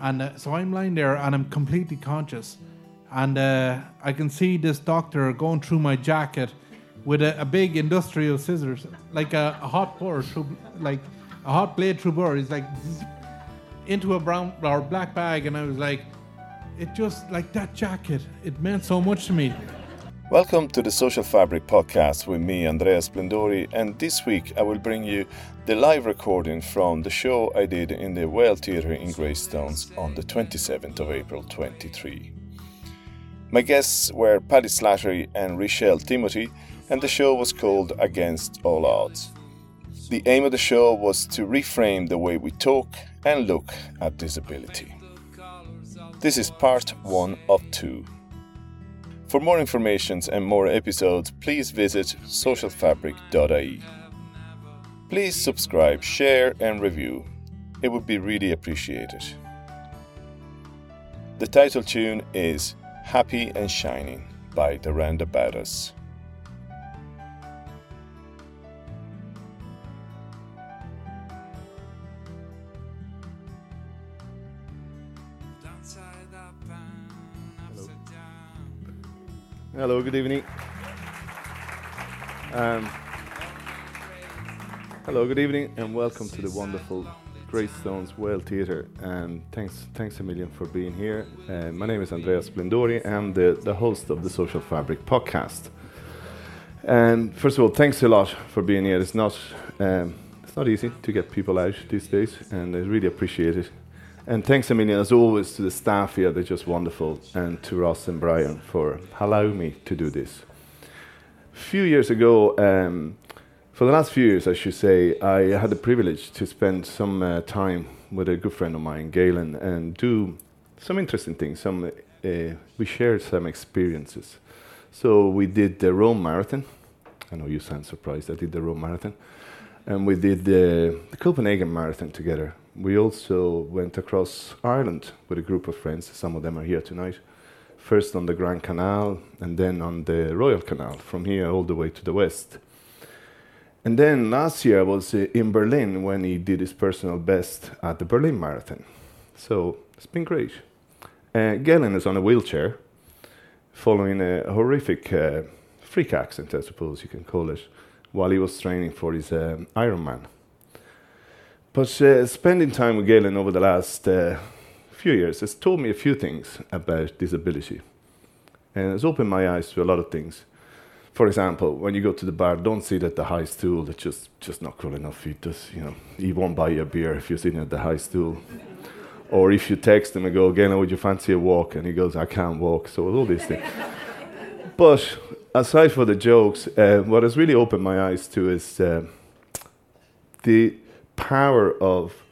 And uh, so I'm lying there and I'm completely conscious. And uh, I can see this doctor going through my jacket with a, a big industrial scissors, like a, a hot burr through, like a hot blade through burr. He's like into a brown or black bag, and I was like, it just like that jacket. It meant so much to me. Welcome to the Social Fabric podcast with me, Andrea Splendori, and this week I will bring you the live recording from the show I did in the Whale Theatre in Greystones on the 27th of April 23. My guests were Paddy Slattery and Richael Timothy, and the show was called Against All Odds. The aim of the show was to reframe the way we talk and look at disability. This is part one of two. For more information and more episodes, please visit socialfabric.ie. Please subscribe, share, and review. It would be really appreciated. The title tune is Happy and Shining by The Round.About.Us. Hello, good evening. Um, hello, good evening, and welcome to the wonderful Greystones Whale Theatre. And thanks, thanks a million for being here. Uh, my name is Andrea Splendori. I'm the, the host of the Social Fabric podcast. And first of all, thanks a lot for being here. It's not, um, it's not easy to get people out these days, and I really appreciate it. And thanks million, as always, to the staff here. They're just wonderful. And to Ross and Brian for allowing me to do this. A few years ago, um, for the last few years, I should say, I had the privilege to spend some uh, time with a good friend of mine, Galen, and do some interesting things. Some uh, We shared some experiences. So we did the Rome Marathon. I know you sound surprised. I did the Rome Marathon. And we did the, the Copenhagen Marathon together we also went across Ireland with a group of friends. Some of them are here tonight. First on the Grand Canal and then on the Royal Canal, from here all the way to the west. And then last year I was uh, in Berlin when he did his personal best at the Berlin Marathon. So it's been great. Uh, Galen is on a wheelchair, following a horrific uh, freak accident, I suppose you can call it, while he was training for his um, Ironman. But uh, spending time with Galen over the last uh, few years has taught me a few things about disability. And it's opened my eyes to a lot of things. For example, when you go to the bar, don't sit at the high stool. That's just, just not cool enough. Does, you know, he won't buy you a beer if you're sitting at the high stool. or if you text him and go, Galen, would you fancy a walk? And he goes, I can't walk. So all these things. but aside for the jokes, uh, what has really opened my eyes to is uh, the power of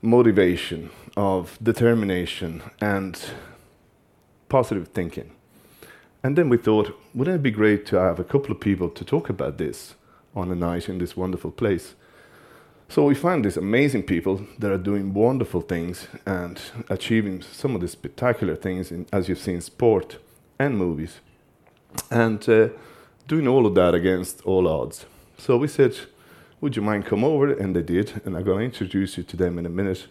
motivation, of determination, and positive thinking. And then we thought, wouldn't it be great to have a couple of people to talk about this on a night in this wonderful place? So we found these amazing people that are doing wonderful things and achieving some of the spectacular things, in, as you've seen, sport and movies, and uh, doing all of that against all odds. So we said, would you mind come over? And they did, and I'm going to introduce you to them in a minute.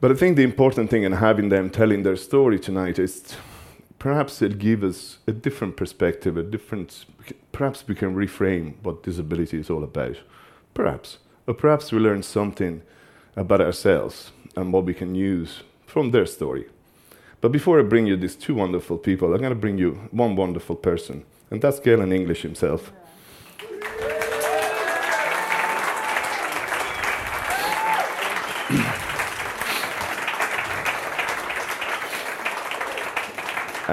But I think the important thing in having them telling their story tonight is perhaps it gives us a different perspective, a different, perhaps we can reframe what disability is all about. Perhaps. Or perhaps we learn something about ourselves and what we can use from their story. But before I bring you these two wonderful people, I'm going to bring you one wonderful person, and that's Galen English himself.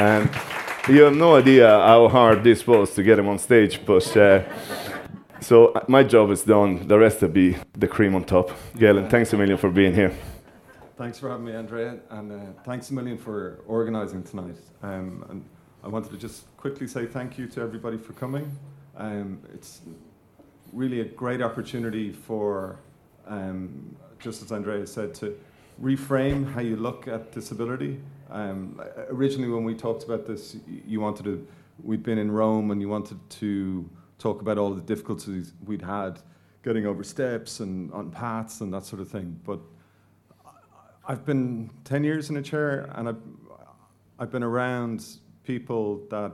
And you have no idea how hard this was to get him on stage, but uh, so my job is done. The rest will be the cream on top. Galen, thanks a million for being here. Thanks for having me, Andrea, and uh, thanks a million for organising tonight. Um, and I wanted to just quickly say thank you to everybody for coming. Um, it's really a great opportunity for, um, just as Andrea said, to reframe how you look at disability. Um, originally, when we talked about this, you wanted to, we'd been in Rome and you wanted to talk about all the difficulties we'd had getting over steps and on paths and that sort of thing. But I've been 10 years in a chair and I've, I've been around people that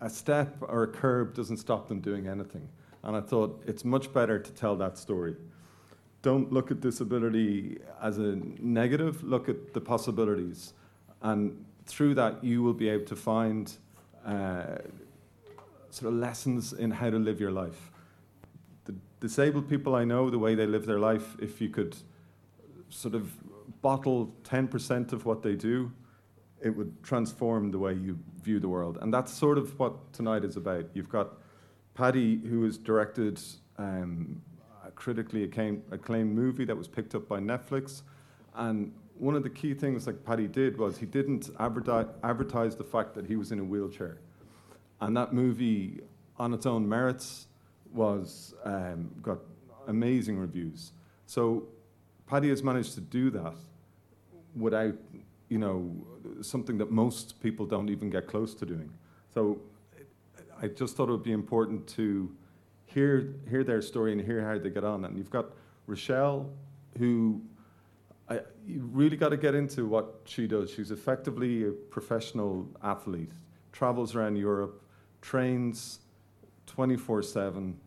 a step or a curb doesn't stop them doing anything. And I thought it's much better to tell that story. Don't look at disability as a negative, look at the possibilities. And through that, you will be able to find uh, sort of lessons in how to live your life. The disabled people I know, the way they live their life, if you could sort of bottle 10% of what they do, it would transform the way you view the world. And that's sort of what tonight is about. You've got Paddy, who has directed um, critically acclaimed, acclaimed movie that was picked up by Netflix. And one of the key things that Paddy did was he didn't advertise, advertise the fact that he was in a wheelchair. And that movie, on its own merits, was um, got amazing reviews. So Paddy has managed to do that without, you know, something that most people don't even get close to doing. So I just thought it would be important to hear hear their story and hear how they get on. And you've got Rochelle, who I, you really got to get into what she does. She's effectively a professional athlete, travels around Europe, trains 24 7,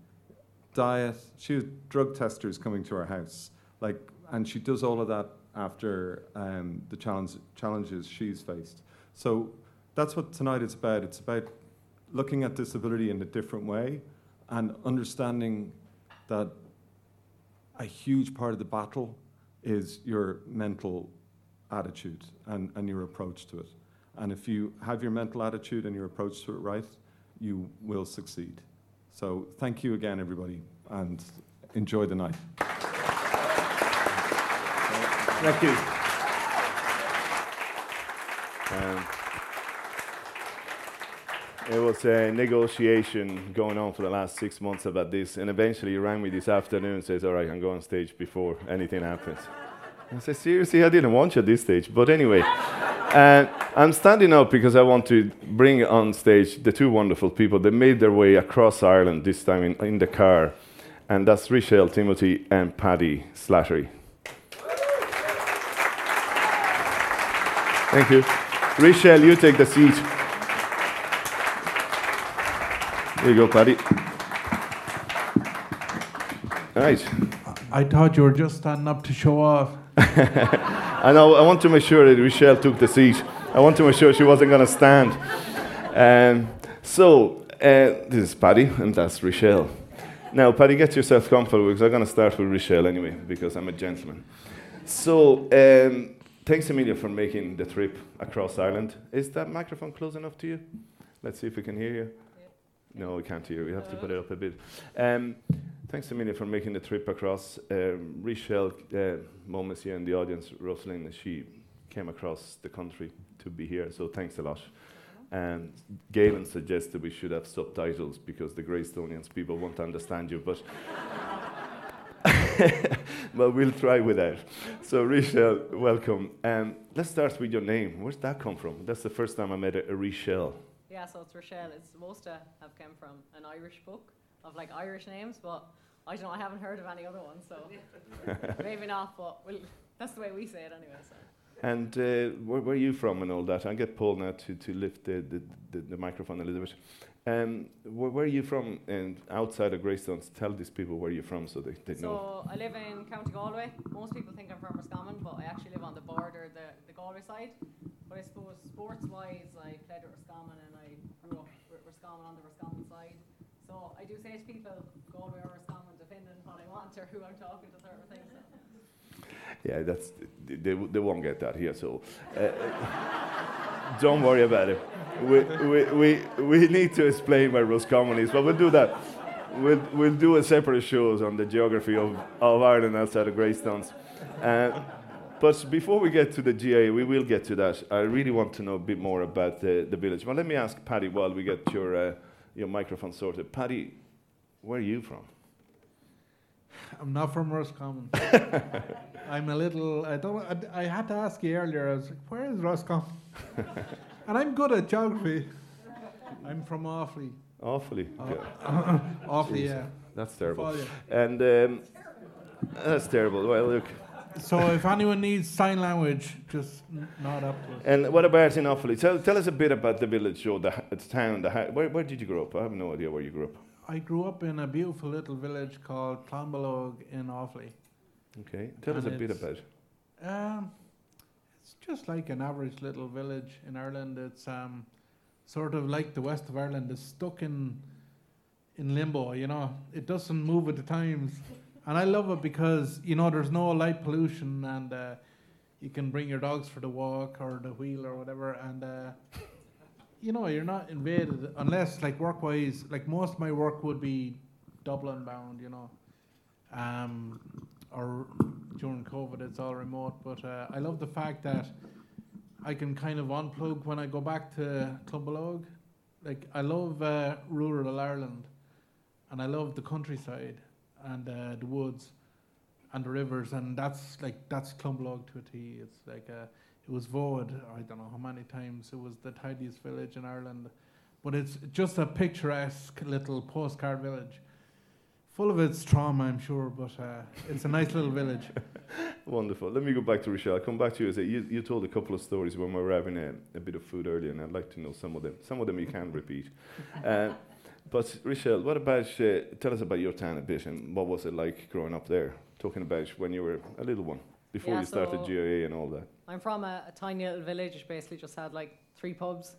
diet. She has drug testers coming to her house. Like, and she does all of that after um, the challenge, challenges she's faced. So that's what tonight is about. It's about looking at disability in a different way and understanding that a huge part of the battle is your mental attitude and, and your approach to it. And if you have your mental attitude and your approach to it right, you will succeed. So thank you again, everybody, and enjoy the night. Thank you. Um, it was a negotiation going on for the last six months about this, and eventually he rang me this afternoon and says, All right, I can go on stage before anything happens. I said, Seriously, I didn't want you at this stage. But anyway, uh, I'm standing up because I want to bring on stage the two wonderful people that made their way across Ireland, this time in, in the car, and that's Richael Timothy and Paddy Slattery. Thank you. Richael, you take the seat. There you go, Paddy. Right. I thought you were just standing up to show off. I know. I want to make sure that Richael took the seat. I want to make sure she wasn't going to stand. Um, so uh, this is Paddy, and that's Richael. Now, Paddy, get yourself comfortable because I'm going to start with Richael anyway, because I'm a gentleman. So, um, thanks, Amelia, for making the trip across Ireland. Is that microphone close enough to you? Let's see if we can hear you. No, we can't hear. We have to put it up a bit. Um, thanks, Amelia, for making the trip across. Um, Richael, uh, mom is here in the audience. Rosalind, she came across the country to be here, so thanks a lot. And Galen suggested we should have subtitles because the Greystonians people won't understand you, but but we'll try without. So, Richael, welcome. Um, let's start with your name. Where's that come from? That's the first time I met a, a Richael. Yeah, so it's Rochelle. It's most uh, have come from an Irish book of like Irish names, but I don't know. I haven't heard of any other ones, so maybe not. But we'll, that's the way we say it anyway. So. And uh, where, where are you from and all that? I'll get Paul now to, to lift the, the, the, the microphone a little bit. Um, where, where, are you from and outside of Greystones? Tell these people where you're from so they, they so know. So I live in County Galway. Most people think I'm from Roscommon, but I actually live on the border, the, the Galway side. But I suppose sports-wise, I played at Roscommon and I grew up with Roscommon on the Roscommon side. So I do say to people, Galway or Roscommon, depending on what I want or who I'm talking to, sort of thing. So. Yeah, that's they, they won't get that here. So uh, don't worry about it. We, we, we, we need to explain where Roscommon is, but we'll do that. We'll, we'll do a separate shows on the geography of, of Ireland outside of Greystones. Uh, but before we get to the GAA, we will get to that. I really want to know a bit more about the, the village. Well, let me ask Paddy while we get your, uh, your microphone sorted. Paddy, where are you from? I'm not from Roscommon. I'm a little. I don't. I, I, had to ask you earlier. I was like, "Where is Roscommon?" and I'm good at geography. I'm from Offaly. Offaly. Uh, Offaly, yeah. That's terrible. And um, that's terrible. Well, look, so if anyone needs sign language, just n- nod up to us. And what about in Offaly? Tell, tell us a bit about the village or the, the town. The, where, where did you grow up? I have no idea where you grew up. I grew up in a beautiful little village called Clonbullogue in Offaly. Okay, tell us a bit about. Um, it's just like an average little village in Ireland. It's um, sort of like the west of Ireland. It's stuck in in limbo. You know, it doesn't move with the times, and I love it because you know there's no light pollution, and uh, you can bring your dogs for the walk or the wheel or whatever, and uh, you know you're not invaded unless like work wise. Like most of my work would be Dublin bound. You know. Um, or during COVID, it's all remote. But uh, I love the fact that I can kind of unplug when I go back to Clonbullogue. Like I love uh, rural Ireland, and I love the countryside and uh, the woods and the rivers, and that's like that's Clonbullogue to a T. It's like uh, it was voted I don't know how many times it was the tidiest village in Ireland, but it's just a picturesque little postcard village. Full of its trauma, I'm sure, but uh, it's a nice little village. Wonderful. Let me go back to Rochelle. I'll come back to you. Say you, you told a couple of stories when we were having a, a bit of food earlier, and I'd like to know some of them. Some of them you can repeat. Uh, but Rochelle, what about? Uh, tell us about your town a bit, and what was it like growing up there? Talking about when you were a little one, before Yeah, you started so- GAA and all that. I'm from a, a tiny little village which basically just had like three pubs,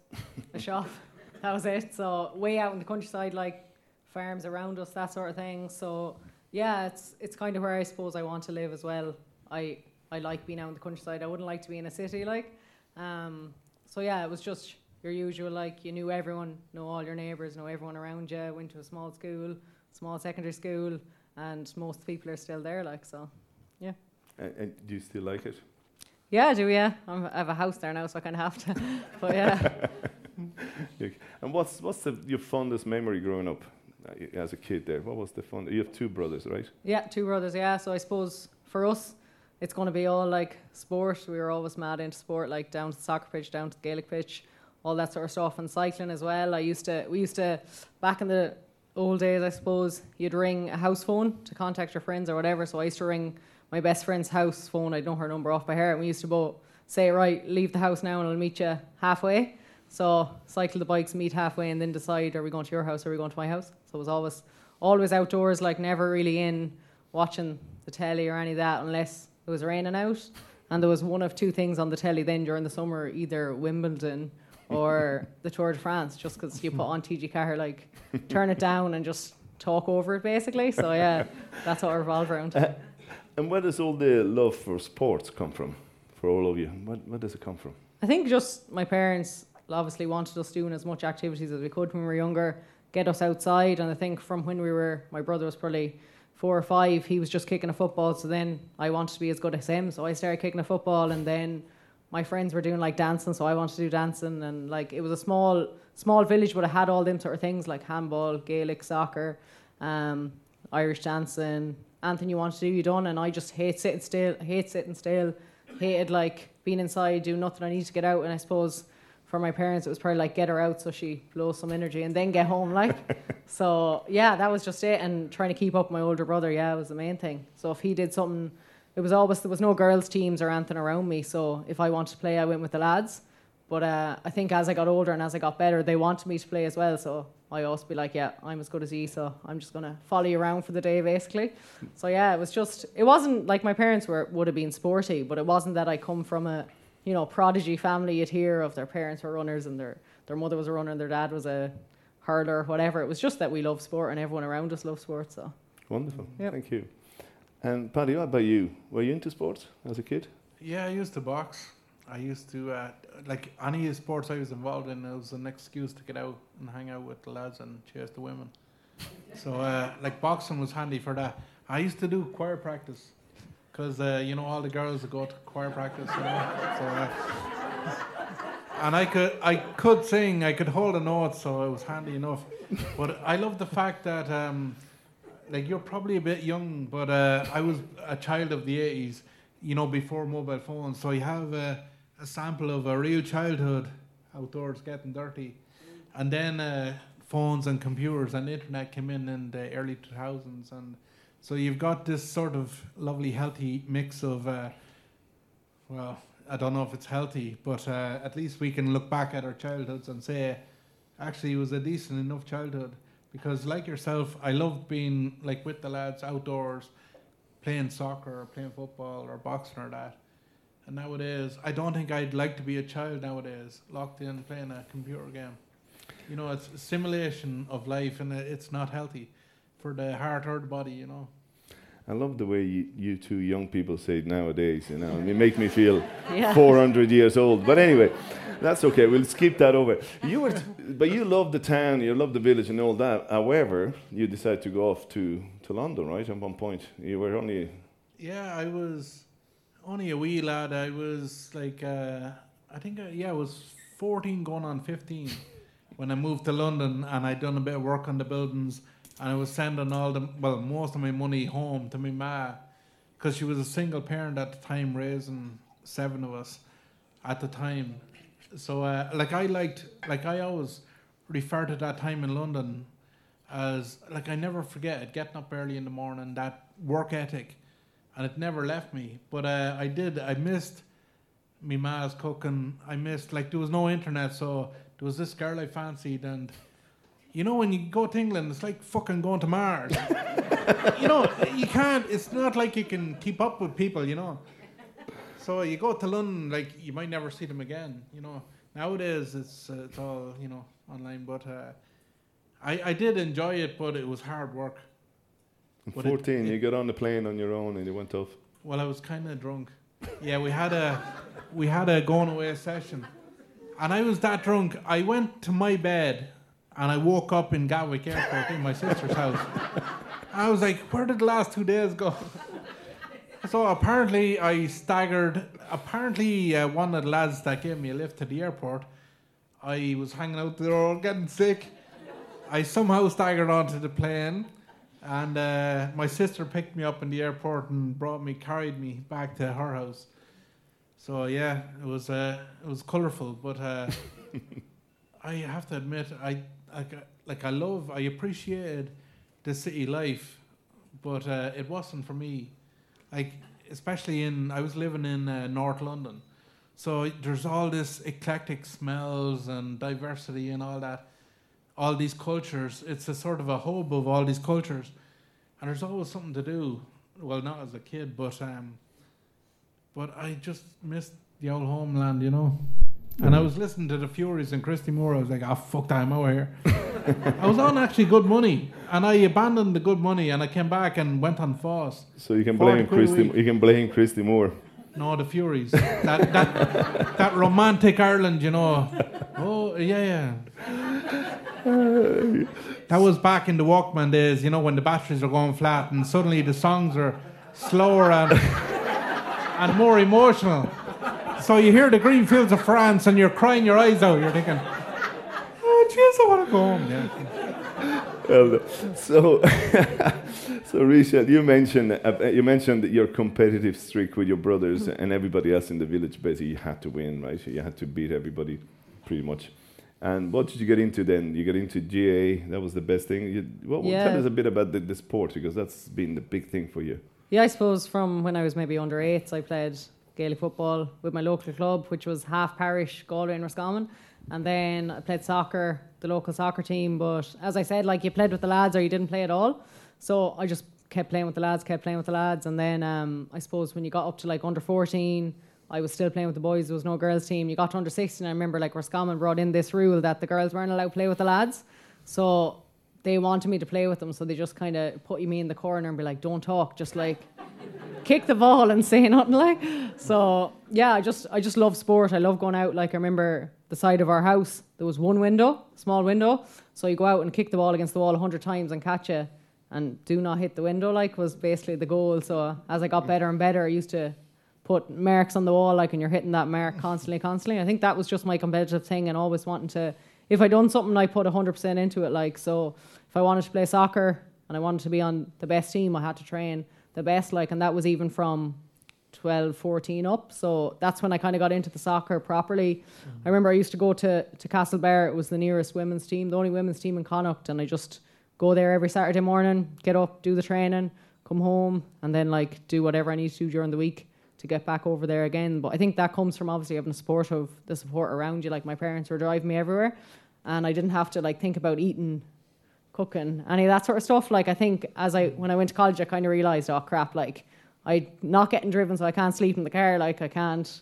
a shop. That was it. So way out in the countryside, like farms around us, that sort of thing. So yeah, it's it's kind of where I suppose I want to live as well. I I like being out in the countryside. I wouldn't like to be in a city, like. Um, so yeah, it was just your usual like you knew everyone, know all your neighbours, know everyone around you. Went to a small school, small secondary school, and most people are still there, like so. And, and do you still like it? Yeah, I do yeah. I'm, I have a house there now, so I kind of have to. but yeah. And what's what's the, your fondest memory growing up uh, as a kid? There, what was the fun? You have two brothers, right? Yeah, two brothers, yeah. So I suppose for us, it's going to be all like sport. We were always mad into sport, like down to the soccer pitch, down to the Gaelic pitch, all that sort of stuff, and cycling as well. I used to, we used to, back in the old days, I suppose, you'd ring a house phone to contact your friends or whatever. So I used to ring my best friend's house phone. I'd know her number off by heart, and we used to both say, right, leave the house now, and I'll meet you halfway. So cycle the bikes, meet halfway, and then decide are we going to your house or are we going to my house. So it was always always outdoors, like never really in watching the telly or any of that unless it was raining out. And there was one of two things on the telly then during the summer, either Wimbledon or the Tour de France, just because you put on TG Car, like turn it down and just talk over it basically. So yeah, that's what revolved around. Uh, and where does all the love for sports come from, for all of you? Where, where does it come from? I think just my parents obviously wanted us doing as much activities as we could when we were younger, get us outside. And I think from when we were, my brother was probably four or five, he was just kicking a football. So then I wanted to be as good as him. So I started kicking a football. And then my friends were doing like dancing. So I wanted to do dancing. And like it was a small, small village, but it had all them sort of things like handball, Gaelic, soccer, um, Irish dancing. Anything you want to do, you done. And I just hate sitting still, hate sitting still, hated like being inside, doing nothing. I need to get out. And I suppose for my parents, it was probably like get her out so she blows some energy and then get home. Like, so yeah, that was just it. And trying to keep up with my older brother, yeah, was the main thing. So if he did something, it was always there was no girls' teams or anything around me. So if I wanted to play, I went with the lads. But uh, I think as I got older and as I got better, they wanted me to play as well. So I always be like, yeah, I'm as good as you, so I'm just gonna follow you around for the day, basically. So yeah, it was just, it wasn't like my parents were would have been sporty, but it wasn't that I come from a, you know, prodigy family. You'd hear of their parents were runners and their their mother was a runner and their dad was a hurler, whatever. It was just that we love sport and everyone around us loves sport. So Wonderful. Yep. Thank you. And Paddy, what about you? Were you into sports as a kid? Yeah, I used to box. I used to uh, like any sports I was involved in. It was an excuse to get out and hang out with the lads and chase the women. So uh, like boxing was handy for that. I used to do choir practice because uh, you know all the girls go to choir practice. You know? so, uh, and I could I could sing. I could hold a note, so it was handy enough. But I love the fact that um, like you're probably a bit young, but uh, I was a child of the '80s. You know, before mobile phones, so you have a, a sample of a real childhood outdoors getting dirty, and then uh, phones and computers and internet came in in the early 2000s, and So you've got this sort of lovely, healthy mix of, uh, well, I don't know if it's healthy, but uh, at least we can look back at our childhoods and say, actually, it was a decent enough childhood. Because, like yourself, I loved being like with the lads outdoors, playing soccer or playing football or boxing or that. And nowadays, I don't think I'd like to be a child nowadays, locked in playing a computer game. You know, it's a simulation of life, and it's not healthy for the heart or the body. You know. I love the way you, you two young people say it nowadays. You know, it makes me feel Yeah. 400 years old. But anyway, that's okay. We'll skip that over. You were, t- but you love the town, you love the village, and all that. However, you decided to go off to, to London, right? At one point, you were only Yeah, I was only a wee lad. I was like, uh, I think, uh, yeah, I was 14 going on 15 when I moved to London and I'd done a bit of work on the buildings and I was sending all the, well, most of my money home to my ma because she was a single parent at the time, raising seven of us at the time. So, uh, like, I liked, like, I always refer to that time in London as, like, I never forget it, getting up early in the morning, that work ethic and it never left me. But uh, I did. I missed me ma's cooking. I missed like there was no internet, so there was this girl I fancied, and you know when you go to England, it's like fucking going to Mars. you know, you can't. It's not like you can keep up with people. You know. So you go to London, like you might never see them again. You know. Nowadays, it's uh, it's all you know online, but. Uh, I, I did enjoy it, but it was hard work. But it- 14. it- you got on the plane on your own and you went off. Well, I was kind of drunk. Yeah, we had a we had a going away session, and I was that drunk. I went to my bed, and I woke up in Gatwick Airport in my sister's house. I was like, "Where did the last two days go?" So apparently, I staggered. Apparently, uh, one of the lads that gave me a lift to the airport, I was hanging out there road getting sick. I somehow staggered onto the plane, and uh, my sister picked me up in the airport and brought me, carried me back to her house. So yeah, it was uh, it was colourful, but uh, I have to admit, I like uh, like I love, I appreciated the city life, but uh, it wasn't for me. Like especially in, I was living in uh, North London, so there's all this eclectic smells and diversity and all that all these cultures. It's a sort of a hub of all these cultures, and there's always something to do. Well, not as a kid, but um, but I just missed the old homeland, you know. And I was listening to the Fureys and Christy Moore. I was like, "Ah, fuck that, I'm out here." I was on actually good money, and I abandoned the good money, and I came back and went on FÁS. So you can blame Christy. You can blame Christy Moore. No, the Fureys. that that that romantic Ireland, you know. Oh yeah, yeah. That was back in the Walkman days, you know, when the batteries are going flat and suddenly the songs are slower and and more emotional. So you hear the green fields of France and you're crying your eyes out. You're thinking, "Oh, jeez, I want to go home." Yeah. Well, so, so Rachel, you mentioned uh, you mentioned your competitive streak with your brothers and everybody else in the village. Basically, you had to win, right? You had to beat everybody, pretty much. And what did you get into then? You get into GAA. That was the best thing. You, well, well, tell us a bit about the, the sport because that's been the big thing for you. Yeah, I suppose from when I was maybe under eights, I played Gaelic football with my local club, which was half parish Galway and Roscommon. And then I played soccer, the local soccer team. But as I said, like you played with the lads or you didn't play at all. So I just kept playing with the lads, kept playing with the lads. And then um, I suppose when you got up to like under 14, I was still playing with the boys. There was no girls' team. You got to under 16. I remember like Roscommon brought in this rule that the girls weren't allowed to play with the lads. So they wanted me to play with them. So they just kind of put me in the corner and be like, don't talk, just like kick the ball and say nothing like. So yeah, I just I just love sport. I love going out. Like I remember the side of our house, there was one window, small window. So you go out and kick the ball against the wall a hundred times and catch it, and do not hit the window. Like was basically the goal. So as I got better and better, I used to put marks on the wall, like, and you're hitting that mark constantly, constantly. I think that was just my competitive thing, and always wanting to. If I done something, I put hundred percent into it. Like so, if I wanted to play soccer and I wanted to be on the best team, I had to train the best. Like, and that was even from 12, 14 up. So that's when I kind of got into the soccer properly. Mm-hmm. I remember I used to go to, to Castlebar. It was the nearest women's team, the only women's team in Connacht. And I just go there every Saturday morning, get up, do the training, come home, and then like do whatever I need to do during the week to get back over there again. But I think that comes from obviously having the support of the support around you. Like my parents were driving me everywhere, and I didn't have to like think about eating, cooking, any of that sort of stuff. Like I think as I when I went to college, I kind of realized, oh crap, like I not getting driven, so I can't sleep in the car. Like I can't,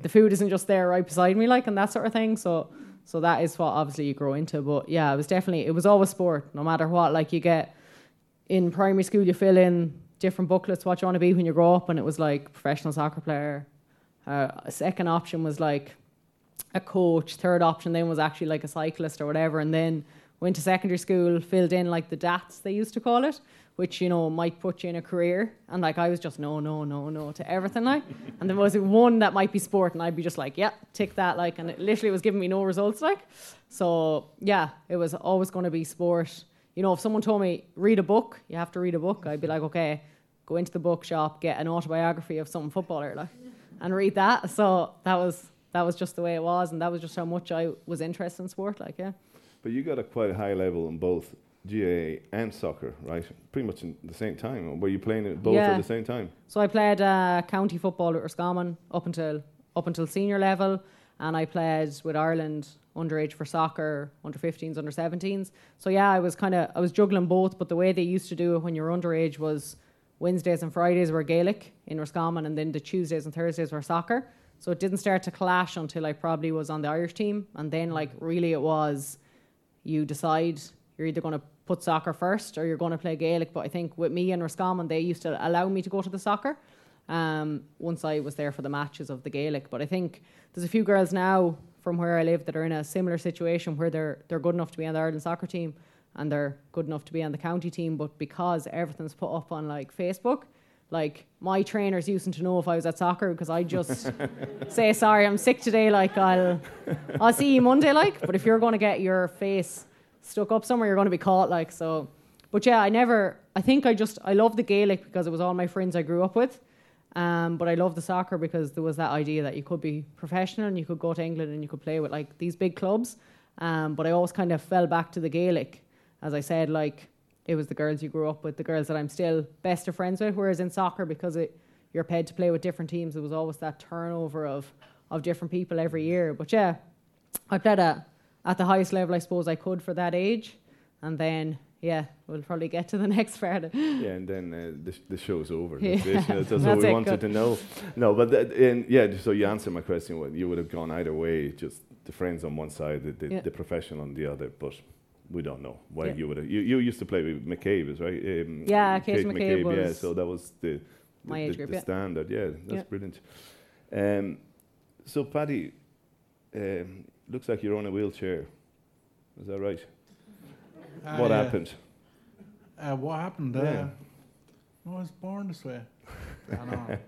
the food isn't just there right beside me, like and that sort of thing. So so that is what obviously you grow into. But yeah, it was definitely it was always sport, no matter what. Like you get in primary school, you fill in different booklets what you want to be when you grow up, and it was like professional soccer player. Uh, a second option was like a coach. Third option then was actually like a cyclist or whatever, and then went to secondary school, filled in like the DATs they used to call it, which you know might put you in a career. And like I was just no, no, no, no to everything like. And there was one that might be sport, and I'd be just like, yeah, tick that like, and it literally was giving me no results like. So yeah, it was always going to be sport. You know, if someone told me read a book, you have to read a book, I'd be like, okay, go into the bookshop, get an autobiography of some footballer like, and read that. So that was that was just the way it was, and that was just how much I was interested in sport. Like, yeah. But you got a quite high level in both GAA and soccer, right? Pretty much in the same time. Were you playing it both Yeah. at the same time? So I played uh, county football at Roscommon up until up until senior level, and I played with Ireland underage for soccer, under 15s, under 17s. So yeah, I was kind of I was juggling both, but the way they used to do it when you're underage was Wednesdays and Fridays were Gaelic in Roscommon, and then the Tuesdays and Thursdays were soccer. So it didn't start to clash until I probably was on the Irish team, and then like really it was you decide you're either going to put soccer first or you're going to play Gaelic. But I think with me and Roscommon, they used to allow me to go to the soccer um, once I was there for the matches of the Gaelic. But I think there's a few girls now from where I live that are in a similar situation where they're they're good enough to be on the Ireland soccer team and they're good enough to be on the county team, but because everything's put up on like Facebook. Like my trainers used to know if I was at soccer because I just say sorry, I'm sick today. Like I'll, I'll see you Monday. Like, but if you're going to get your face stuck up somewhere, you're going to be caught. Like so. But yeah, I never. I think I just I love the Gaelic because it was all my friends I grew up with. Um, but I love the soccer because there was that idea that you could be professional and you could go to England and you could play with like these big clubs. Um, but I always kind of fell back to the Gaelic, as I said, like it was the girls you grew up with, the girls that I'm still best of friends with. Whereas in soccer, because it, you're paid to play with different teams, there was always that turnover of of different people every year. But yeah, I played at at the highest level I suppose I could for that age, and then yeah, we'll probably get to the next part. Yeah, and then uh, the, sh- the show's over. Yeah. That's, it. That's, what we it, wanted good. to know. No, but that, and yeah, so you answered my question. Well, you would have gone either way, just the friends on one side, the, the, Yeah. the professional on the other. But we don't know why Yeah. you would have. You, you used to play with McCabe, is right? Um, Yeah, Kate McCabe Yeah, was so that was the, the, my the, group, the yeah. standard. Yeah, that's Yeah. brilliant. Um, so Paddy, um, looks like you're on a wheelchair. Is that right? Uh, what yeah. happened? Uh, what happened? Yeah. Uh, I was born this way. I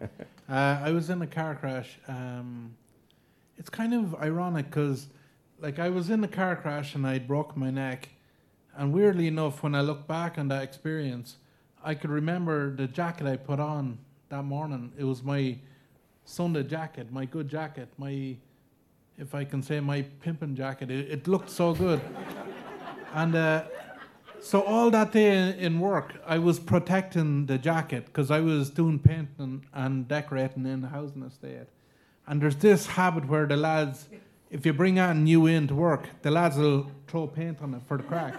uh, I was in a car crash. Um, it's kind of ironic because, like, I was in the car crash and I broke my neck, and weirdly enough, when I look back on that experience, I could remember the jacket I put on that morning. It was my Sunday jacket, my good jacket, my, if I can say, my pimping jacket. It, it looked so good, and. Uh, so all that day in work, I was protecting the jacket because I was doing painting and decorating in the housing estate. And there's this habit where the lads, if you bring out a new in to work, the lads will throw paint on it for the crack.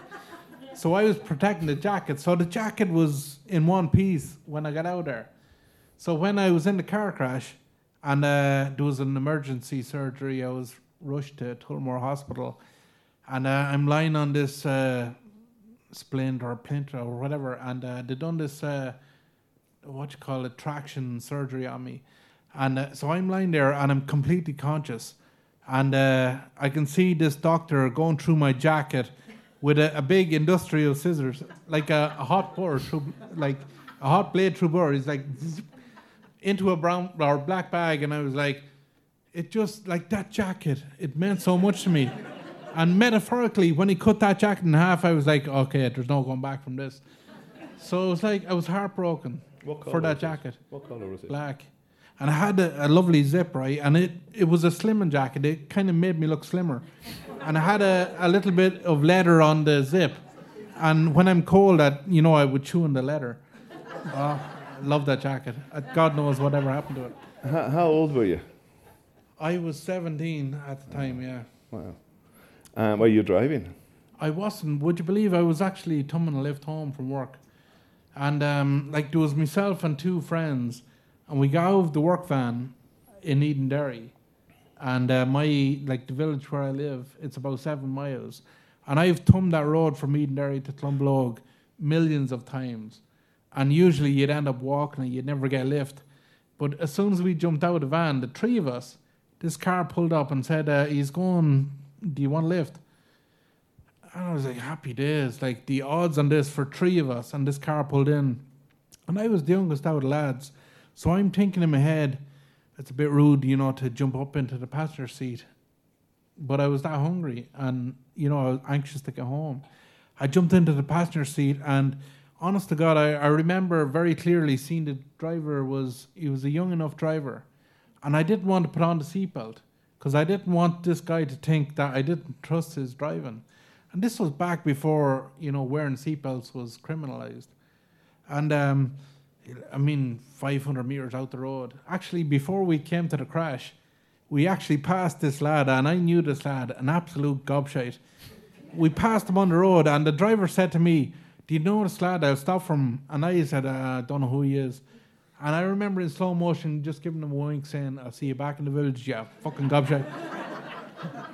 so I was protecting the jacket. So the jacket was in one piece when I got out there. So when I was in the car crash and uh, there was an emergency surgery, I was rushed to Tullamore Hospital. And uh, I'm lying on this uh, splint or plint or whatever, and uh, they done this uh, what you call it traction surgery on me, and uh, so I'm lying there and I'm completely conscious, and uh, I can see this doctor going through my jacket with a, a big industrial scissors, like a, a hot burr through, like a hot blade through burr. He's like zzz, into a brown or black bag, and I was like, it just like that jacket. It meant so much to me. And metaphorically, when he cut that jacket in half, I was like, okay, there's no going back from this. So it was like I was heartbroken for that it? jacket, What colour was it? black. And I had a, a lovely zip, right? And it, it was a slimming jacket. It kind of made me look slimmer. And I had a, a little bit of leather on the zip. And when I'm cold, that you know, I would chew on the leather. Oh, love that jacket. Uh, God knows whatever happened to it. How, how old were you? I was 17 at the time, yeah. Wow. Um, were you driving? I wasn't. Would you believe I was actually coming a lift home from work, and um, like there was myself and two friends, and we got out of the work van in Eden Edenderry, and uh, my like the village where I live, it's about seven miles, and I've tumbed that road from Eden Edenderry to Clonbullogue millions of times, and usually you'd end up walking and you'd never get a lift, but as soon as we jumped out of the van, the three of us, this car pulled up and said, uh, "He's going. Do you want a lift?" And I was like, happy days. Like the odds on this for three of us, and this car pulled in. And I was the youngest out of lads. So I'm thinking in my head, it's a bit rude, you know, to jump up into the passenger seat. But I was that hungry and, you know, I was anxious to get home. I jumped into the passenger seat and honest to God, I, I remember very clearly seeing the driver was he was a young enough driver. And I didn't want to put on the seatbelt because I didn't want this guy to think that I didn't trust his driving. And this was back before, you know, wearing seatbelts was criminalized. And um, I mean, 500 meters out the road. Actually, before we came to the crash, we actually passed this lad, and I knew this lad, an absolute gobshite. We passed him on the road, and the driver said to me, Do you know this lad? I'll stop from. And I said, uh, I don't know who he is. And I remember in slow motion just giving him a wink saying, I'll see you back in the village, yeah, fucking gobshite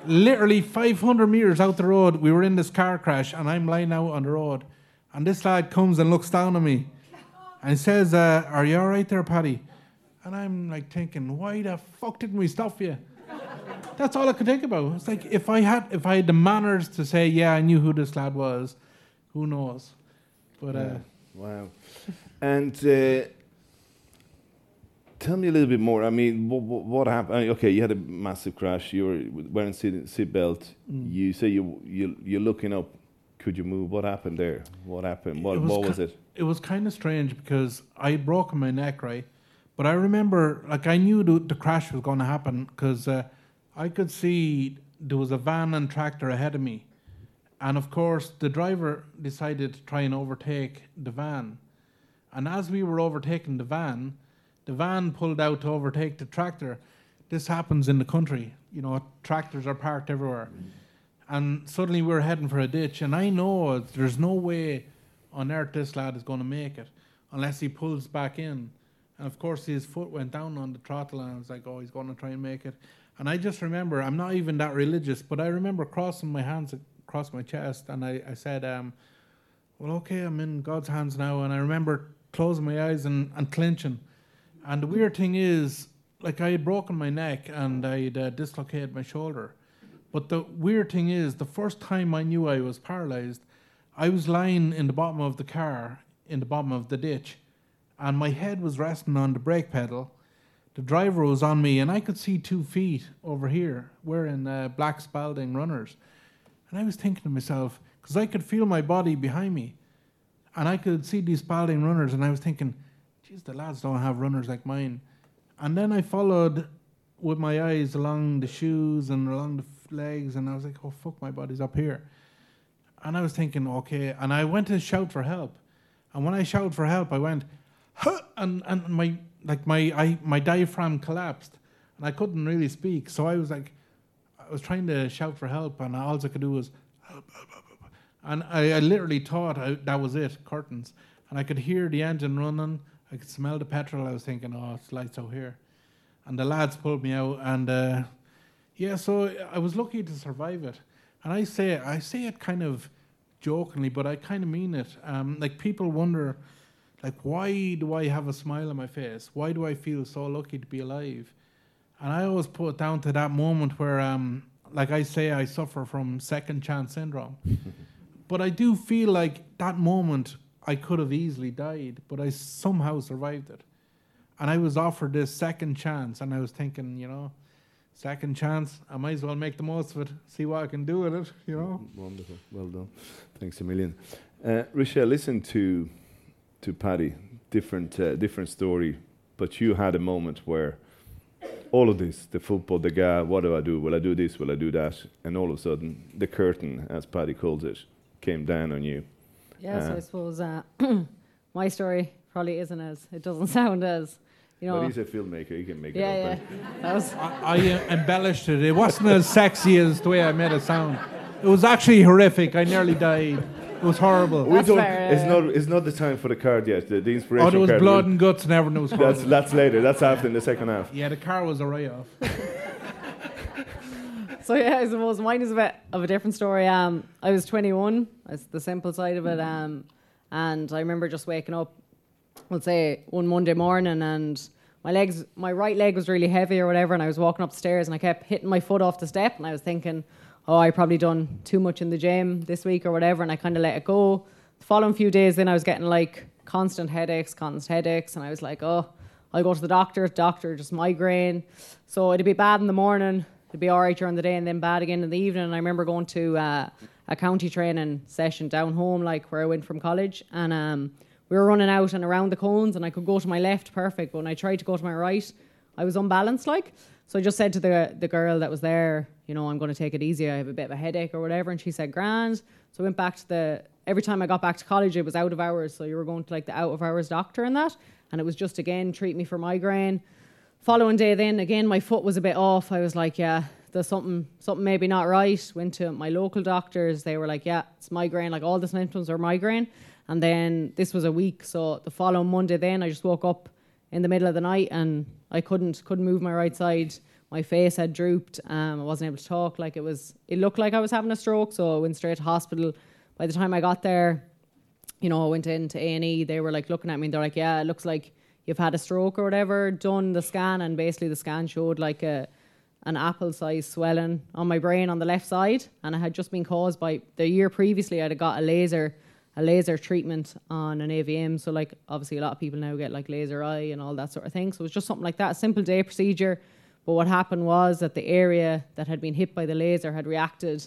literally 500 meters out the road, we were in this car crash, and I'm lying out on the road. And this lad comes and looks down on me and says, uh, Are you all right there, Paddy? And I'm like thinking, Why the fuck didn't we stop you? That's all I could think about. It's like if I had if I had the manners to say, Yeah, I knew who this lad was, who knows? But uh, Wow. And uh, tell me a little bit more. I mean, what, what happened? I mean, okay, you had a massive crash. You were wearing seat seatbelt. Mm. You say you you you're looking up. Could you move? What happened there? What happened? What was what was it? it was kind of strange because I broke my neck, right? But I remember, like, I knew the, the crash was going to happen because uh, I could see there was a van and tractor ahead of me. And of course, the driver decided to try and overtake the van. And as we were overtaking the van, the van pulled out to overtake the tractor. This happens in the country. You know, tractors are parked everywhere. And suddenly we were heading for a ditch. And I know there's no way on earth this lad is going to make it unless he pulls back in. And of course, his foot went down on the throttle, and I was like, oh, he's going to try and make it. And I just remember, I'm not even that religious, but I remember crossing my hands across my chest, and I, I said, um, well, okay, I'm in God's hands now. And I remember closing my eyes and, and clenching. And the weird thing is, like, I had broken my neck and I'd uh, dislocated my shoulder. But the weird thing is, the first time I knew I was paralyzed, I was lying in the bottom of the car, in the bottom of the ditch, and my head was resting on the brake pedal. The driver was on me, and I could see two feet over here wearing uh, black Spalding runners. And I was thinking to myself, because I could feel my body behind me, and I could see these Spalding runners, and I was thinking, geez, the lads don't have runners like mine. And then I followed with my eyes along the shoes and along the legs, and I was like, oh, fuck, my body's up here. And I was thinking, okay. And I went to shout for help. And when I shouted for help, I went, huh, and, and my, like my, I, my diaphragm collapsed. And I couldn't really speak. So I was like, I was trying to shout for help, and all I could do was, help, help, help. And I, I literally thought I, that was it, curtains. And I could hear the engine running. I could smell the petrol. I was thinking, oh, it's lights out here. And the lads pulled me out, and uh, yeah, so I was lucky to survive it. And I say, I say it kind of jokingly, but I kind of mean it. Um, like people wonder, like, why do I have a smile on my face? Why do I feel so lucky to be alive? And I always put it down to that moment where, um, like I say, I suffer from second chance syndrome. but I do feel like that moment I could have easily died, but I somehow survived it. And I was offered this second chance, and I was thinking, you know, second chance, I might as well make the most of it, see what I can do with it, you know. Wonderful. Well done. Thanks a million. Uh, Rochelle, listen to to Paddy. Different uh, different story, but you had a moment where all of this, the football, the guy, what do I do? Will I do this? Will I do that? And all of a sudden, the curtain, as Paddy calls it, came down on you. Yes, Uh, I suppose uh, my story probably isn't as. It doesn't sound as. You know. But he's a filmmaker. He can make yeah, it yeah. That was. I, I uh, embellished it. It wasn't as sexy as the way I made it sound. It was actually horrific. I nearly died. It was horrible. We That's don't. fair, it's yeah. not. It's not the time for the card yet. The, the inspiration Oh, there was card. blood and guts and everything. Was horrible. That's that's later. That's after in the second half. yeah, the car was a write-off. So yeah, I suppose mine is a bit of a different story. Um, I was 21. That's the simple side of it. Um, and I remember just waking up, let's say one Monday morning, and my legs, my right leg was really heavy or whatever, and I was walking up the stairs, and I kept hitting my foot off the step, and I was thinking, oh, I probably done too much in the gym this week or whatever, and I kind of let it go. The following few days, then I was getting like constant headaches, constant headaches, and I was like, oh, I'll go to the doctor. Doctor, just migraine. So it'd be bad in the morning, it'd be all right during the day, and then bad again in the evening. And I remember going to uh, a county training session down home, like where I went from college, and um, we were running out and around the cones, and I could go to my left perfect, but when I tried to go to my right, I was unbalanced, like. So I just said to the the girl that was there, you know, I'm going to take it easy. I have a bit of a headache or whatever, and she said, "Grand." So I went back to the. Every time I got back to college, it was out of hours, so you were going to like the out of hours doctor and that, and it was just again treat me for migraine. Following day, then again, my foot was a bit off. I was like, yeah, there's something, something maybe not right. Went to my local doctors. They were like, yeah, it's migraine. Like all the symptoms are migraine. And then this was a week. So the following Monday, then I just woke up in the middle of the night and I couldn't couldn't move my right side. My face had drooped. Um, I wasn't able to talk. Like it was, it looked like I was having a stroke. So I went straight to hospital. By the time I got there, you know, I went into A and E. They were like looking at me. and They're like, "Yeah, it looks like you've had a stroke or whatever." Done the scan, and basically the scan showed like a an apple-sized swelling on my brain on the left side, and it had just been caused by the year previously. I'd got a laser, a laser treatment on an AVM. So like obviously a lot of people now get like laser eye and all that sort of thing. So it was just something like that, a simple day procedure. But what happened was that the area that had been hit by the laser had reacted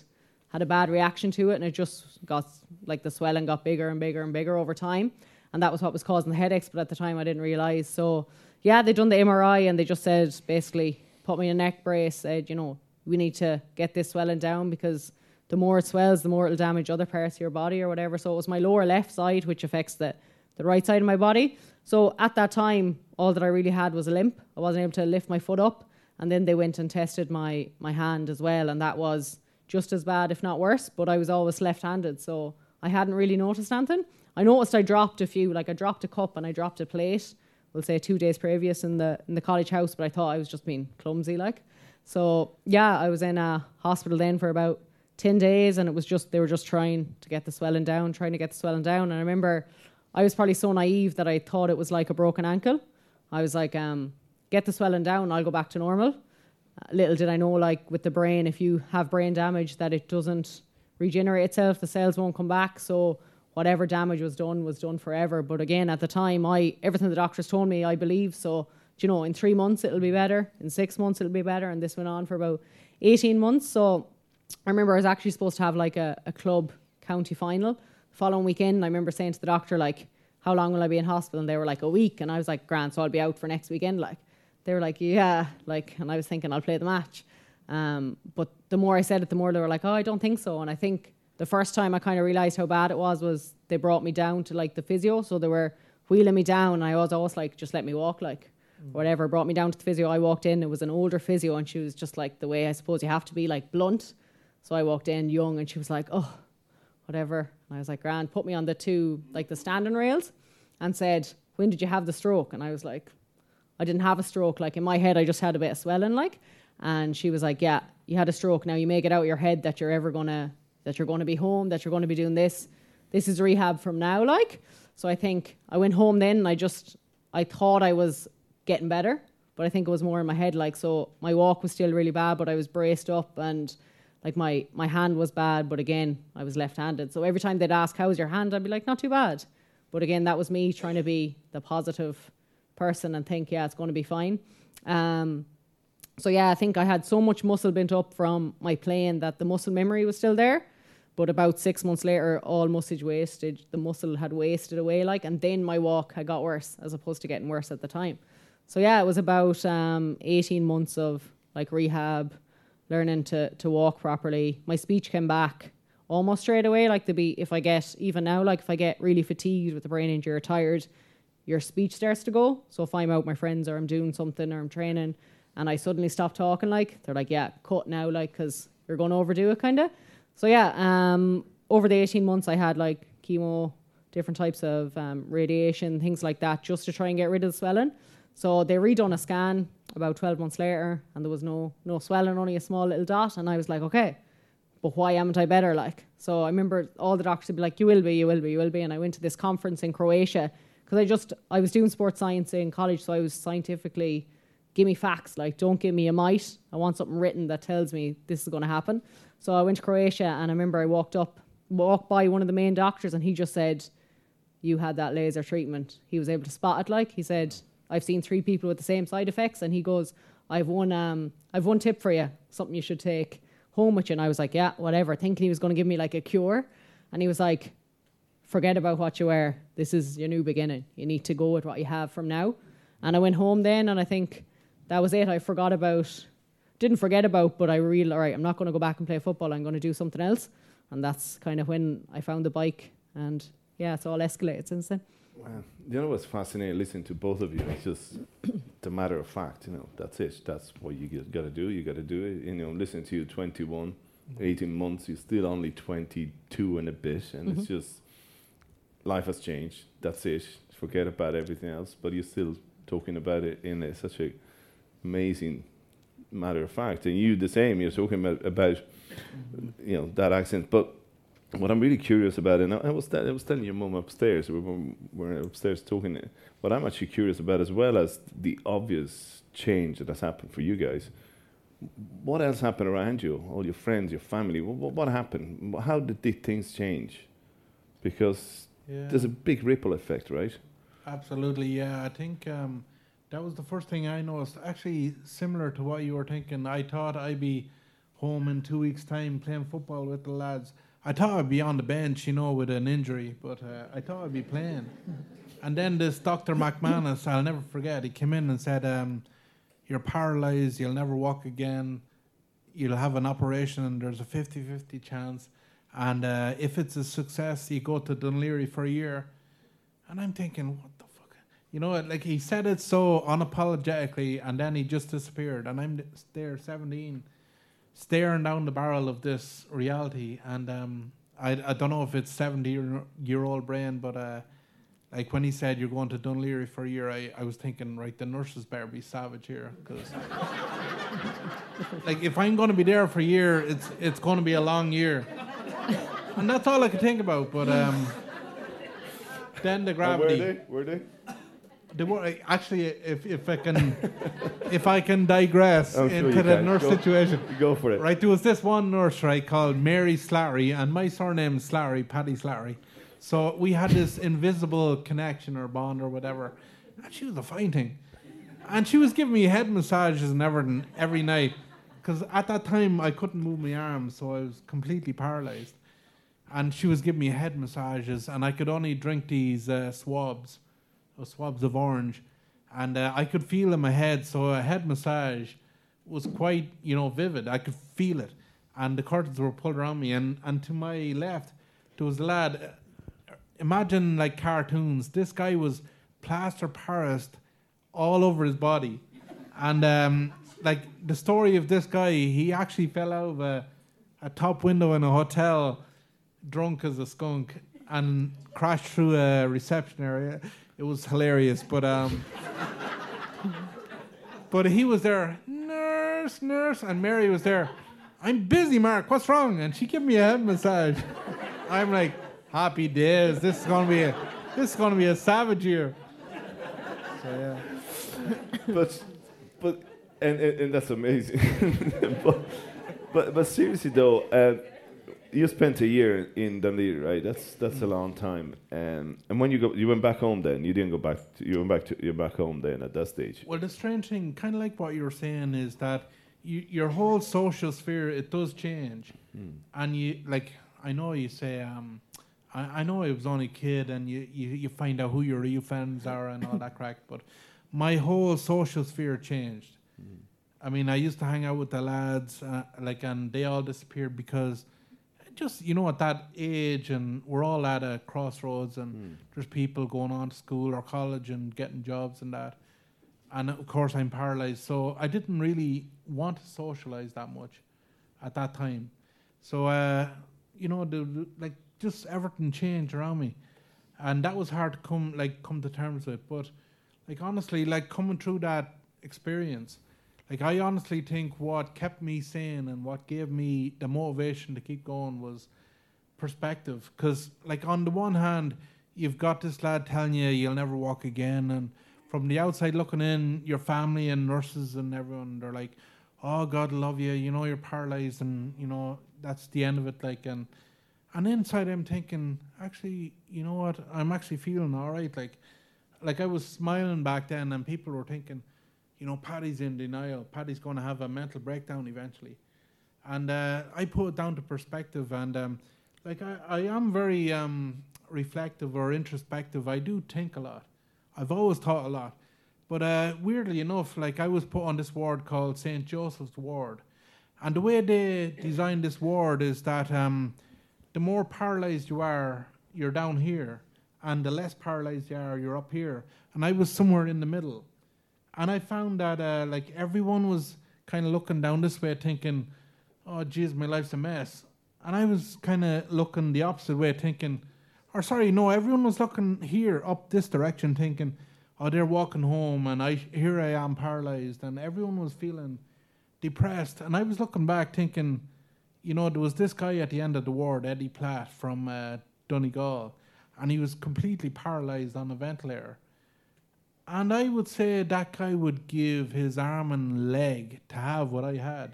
had a bad reaction to it and it just got like the swelling got bigger and bigger and bigger over time and that was what was causing the headaches but at the time I didn't realize so yeah they done the MRI and they just said basically put me in a neck brace said you know we need to get this swelling down because the more it swells the more it'll damage other parts of your body or whatever so it was my lower left side which affects the the right side of my body so at that time all that I really had was a limp I wasn't able to lift my foot up and then they went and tested my my hand as well and that was just as bad, if not worse. But I was always left-handed, so I hadn't really noticed anything. I noticed I dropped a few, like I dropped a cup and I dropped a plate. We'll say two days previous in the in the college house, but I thought I was just being clumsy, like. So yeah, I was in a hospital then for about ten days, and it was just they were just trying to get the swelling down, trying to get the swelling down. And I remember I was probably so naive that I thought it was like a broken ankle. I was like, um, get the swelling down, I'll go back to normal little did I know, like with the brain, if you have brain damage, that it doesn't regenerate itself, the cells won't come back. So whatever damage was done was done forever. But again, at the time, I everything the doctors told me, I believe. So you know, in three months it'll be better, in six months it'll be better, and this went on for about eighteen months. So I remember I was actually supposed to have like a, a club county final. The following weekend, I remember saying to the doctor like, "How long will I be in hospital?" And they were like, "A week," and I was like, "Grant, so I'll be out for next weekend." Like they were like, yeah, like, and I was thinking I'll play the match. Um, but the more I said it, the more they were like, oh, I don't think so. And I think the first time I kind of realized how bad it was was they brought me down to like the physio, so they were wheeling me down. And I was always like, just let me walk, like whatever. Brought me down to the physio. I walked in. It was an older physio, and she was just like the way I suppose you have to be, like blunt. So I walked in young, and she was like, oh, whatever. And I was like, grand. Put me on the two like the standing rails, and said, when did you have the stroke? And I was like, I didn't have a stroke. Like in my head, I just had a bit of swelling. Like, and she was like, "Yeah, you had a stroke. Now you make it out of your head that you're ever gonna that you're gonna be home, that you're gonna be doing this. This is rehab from now." Like, so I think I went home then. And I just I thought I was getting better, but I think it was more in my head. Like, so my walk was still really bad, but I was braced up and. Like my, my hand was bad, but again, I was left-handed. So every time they'd ask, "How's your hand?" I'd be like, "Not too bad." But again, that was me trying to be the positive person and think, yeah, it's going to be fine. Um, so yeah, I think I had so much muscle built up from my playing that the muscle memory was still there. But about six months later, all muscle wasted. The muscle had wasted away, like, and then my walk had got worse as opposed to getting worse at the time. So yeah, it was about um, eighteen months of like rehab, learning to to walk properly. My speech came back almost straight away. Like to be, if I get even now, like if I get really fatigued with the brain injury or tired, your speech starts to go. So if I'm out with my friends or I'm doing something or I'm training and I suddenly stop talking, like they're like, yeah, cut now, like because you're going to overdo it, kind of. So yeah, um, over the 18 months, I had like chemo, different types of um, radiation, things like that, just to try and get rid of the swelling. So they redone a scan about 12 months later, and there was no no swelling, only a small little dot. And I was like, okay, but why am not I better? Like, so I remember all the doctors would be like, you will be, you will be, you will be. And I went to this conference in Croatia because I just I was doing sports science in college, so I was scientifically give me facts. Like, don't give me a might. I want something written that tells me this is going to happen. So I went to Croatia, and I remember I walked up, walked by one of the main doctors, and he just said, "You had that laser treatment." He was able to spot it. Like he said, "I've seen three people with the same side effects," and he goes, "I've one, um, I've one tip for you. Something you should take home with you." And I was like, "Yeah, whatever," thinking he was going to give me like a cure, and he was like. Forget about what you were. This is your new beginning. You need to go with what you have from now. And I went home then, and I think that was it. I forgot about, didn't forget about, but I realized, all right, I'm not going to go back and play football. I'm going to do something else. And that's kind of when I found the bike. And yeah, it's all escalated since then. Wow. You know what's fascinating listening to both of you? It's just the matter of fact, you know, that's it. That's what you got to do. You got to do it. You know, listening to you 21, mm-hmm. 18 months, you're still only 22 and a bit. And mm-hmm. it's just, life has changed. That's it. Forget about everything else. But you're still talking about it in a, such a amazing matter of fact. And you the same. You're talking about, about you know that accent, but what I'm really curious about, and I was, I was telling your mum upstairs, we were, were upstairs talking, what I'm actually curious about, as well as the obvious change that has happened for you guys, what else happened around you, all your friends, your family? What, what happened? How did things change? Because yeah. there's a big ripple effect, right? Absolutely, yeah. I think um, that was the first thing I noticed. Actually, similar to what you were thinking. I thought I'd be home in two weeks' time playing football with the lads. I thought I'd be on the bench, you know, with an injury, but uh, I thought I'd be playing. and then this Dr. McManus, I'll never forget, he came in and said, um, You're paralyzed, you'll never walk again, you'll have an operation, and there's a 50 50 chance. And uh, if it's a success, you go to Laoghaire for a year. And I'm thinking, what the fuck? you know, like he said it so unapologetically, and then he just disappeared. And I'm there, 17, staring down the barrel of this reality. And um, I, I don't know if it's 70 year, year old brain, but uh, like when he said you're going to Laoghaire for a year, I, I was thinking, right, the nurses better be savage here. Cause like if I'm going to be there for a year, it's, it's going to be a long year. and that's all I could think about. But um, then the gravity. were they? Were they? The actually, if, if I can, if I can digress I'm into sure the nurse go, situation, go for it. Right, there was this one nurse right called Mary Slattery, and my surname is Slattery, Paddy Slattery. So we had this invisible connection or bond or whatever, and she was a fine thing, and she was giving me head massages and everything every night, because at that time I couldn't move my arms, so I was completely paralyzed, and she was giving me head massages, and I could only drink these uh, swabs swabs of orange, and uh, I could feel in my head. So a head massage was quite, you know, vivid. I could feel it, and the curtains were pulled around me. And and to my left, there was a lad. Imagine like cartoons. This guy was plaster Paris all over his body, and um, like the story of this guy, he actually fell out of a, a top window in a hotel, drunk as a skunk, and crashed through a reception area. It was hilarious, but um, but he was there, nurse, nurse, and Mary was there. I'm busy, Mark. What's wrong? And she gave me a head massage. I'm like, happy days. This is gonna be a, this is gonna be a savage year. So yeah. but but and, and, and that's amazing. but, but but seriously though. Uh, you spent a year in Dundee, right? That's that's a long time. Um, and when you go, you went back home. Then you didn't go back. To, you went back to you're back home then at that stage. Well, the strange thing, kind of like what you were saying, is that you, your whole social sphere it does change, mm. and you like I know you say um, I, I know I was only a kid, and you, you you find out who your real friends are and all that crack, but my whole social sphere changed. Mm. I mean, I used to hang out with the lads, uh, like, and they all disappeared because just you know at that age and we're all at a crossroads and Mm. there's people going on to school or college and getting jobs and that. And of course i'm paralyzed. So i didn't really want to socialize that much at that time. So uh you know the, the- like just everything changed around me. And that was hard to come like come to terms with. But like honestly like coming through that experience like i honestly think what kept me sane and what gave me the motivation to keep going was perspective. Because like on the one hand you've got this lad telling you you'll never walk again and from the outside looking in your family and nurses and everyone they're like oh god love you. You know you're paralyzed and you know that's the end of it like and and inside i'm thinking actually you know what? I'm actually feeling all right. Like like i was smiling back then and people were thinking you know paddy's in denial. Paddy's going to have a mental breakdown eventually. And uh, i put it down to perspective and um, like I, I am very um, reflective or introspective. I do think a lot. I've always thought a lot. But uh, weirdly enough like i was put on this ward called st joseph's ward. And the way they designed this ward is that um, the more paralyzed you are you're down here. And the less paralyzed you are you're up here. And i was somewhere in the middle and i found that uh, like everyone was kind of looking down this way thinking oh geez my life's a mess. And i was kind of looking the opposite way thinking or sorry no everyone was looking here up this direction thinking oh they're walking home and i here i am paralyzed. And everyone was feeling depressed. And i was looking back thinking you know there was this guy at the end of the ward eddie platt from uh, donegal and he was completely paralyzed on a ventilator and i would say that guy would give his arm and leg to have what i had.